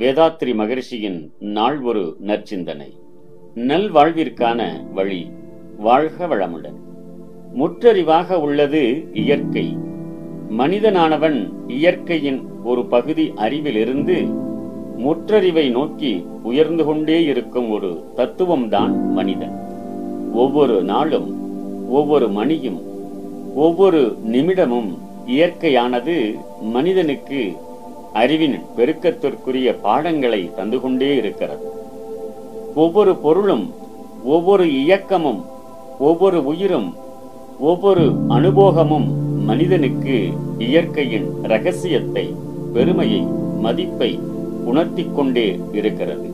வேதாத்ரி மகரிஷியின் நாள் ஒரு நற்சிந்தனை. நல்வாழ்விற்கான வழி வாழ்க வளமுடன். முற்றறிவாக உள்ளது இயற்கை. மனிதனானவன் இயற்கையின் ஒரு பகுதி அறிவிலிருந்து முற்றறிவை நோக்கி உயர்ந்து கொண்டே இருக்கும் ஒரு தத்துவம்தான் மனிதன். ஒவ்வொரு நாளும் ஒவ்வொரு மணியும் ஒவ்வொரு நிமிடமும் இயற்கையானது மனிதனுக்கு அறிவின் பெருக்கத்திற்குரிய பாடங்களை தந்து கொண்டே இருக்கிறது. ஒவ்வொரு பொருளும் ஒவ்வொரு இயக்கமும் ஒவ்வொரு உயிரும் ஒவ்வொரு அனுபோகமும் மனிதனுக்கு இயற்கையின் ரகசியத்தை பெருமையை மதிப்பை உணர்த்திக் கொண்டே இருக்கிறது.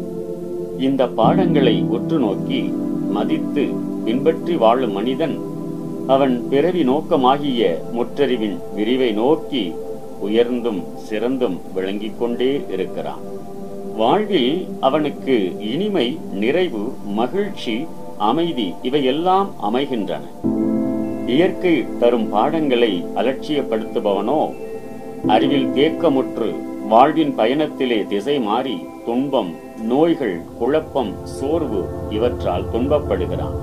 இந்த பாடங்களை உற்று நோக்கி மதித்து பின்பற்றி வாழும் மனிதன் அவன் பிறவி நோக்கமாகிய முற்றறிவின் விரிவை நோக்கி உயர்ந்தும் சிறந்தும் விளங்கிக் கொண்டே இருக்கிறான். வாழ்வில் அவனுக்கு இனிமை நிறைவு மகிழ்ச்சி அமைதி இவையெல்லாம் அமைகின்றன. இயற்கை தரும் பாடங்களை அலட்சியப்படுத்துபவனோ அறிவில் தேக்கமுற்று வாழ்வின் பயணத்திலே திசை மாறி துன்பம் நோய்கள் குழப்பம் சோர்வு இவற்றால் துன்பப்படுகிறான்.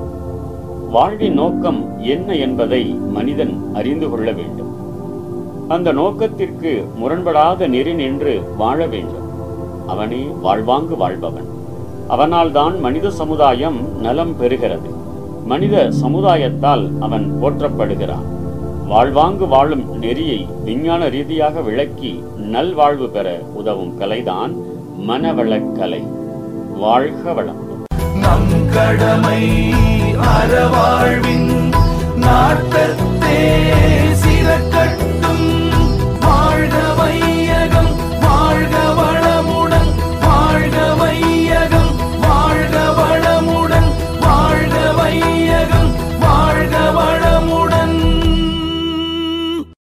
வாழ்வின் நோக்கம் என்ன என்பதை மனிதன் அறிந்து கொள்ள வேண்டும். அந்த நோக்கத்திற்கு முரண்படாத நெறி நின்று வாழ வேண்டும். அவனே வாழ்வாங்கு வாழ்பவன். அவனால்தான் மனித சமுதாயம் நலம் பெறுகிறது. மனித சமுதாயத்தால் அவன் போற்றப்படுகிறான். வாழ்வாங்கு வாழும் நெறியை விஞ்ஞான ரீதியாக விளக்கி நல்வாழ்வு பெற உதவும் கலைதான் மனவளக்கலை வாழ்க வளம் நம் கடமை அறவாழ்வி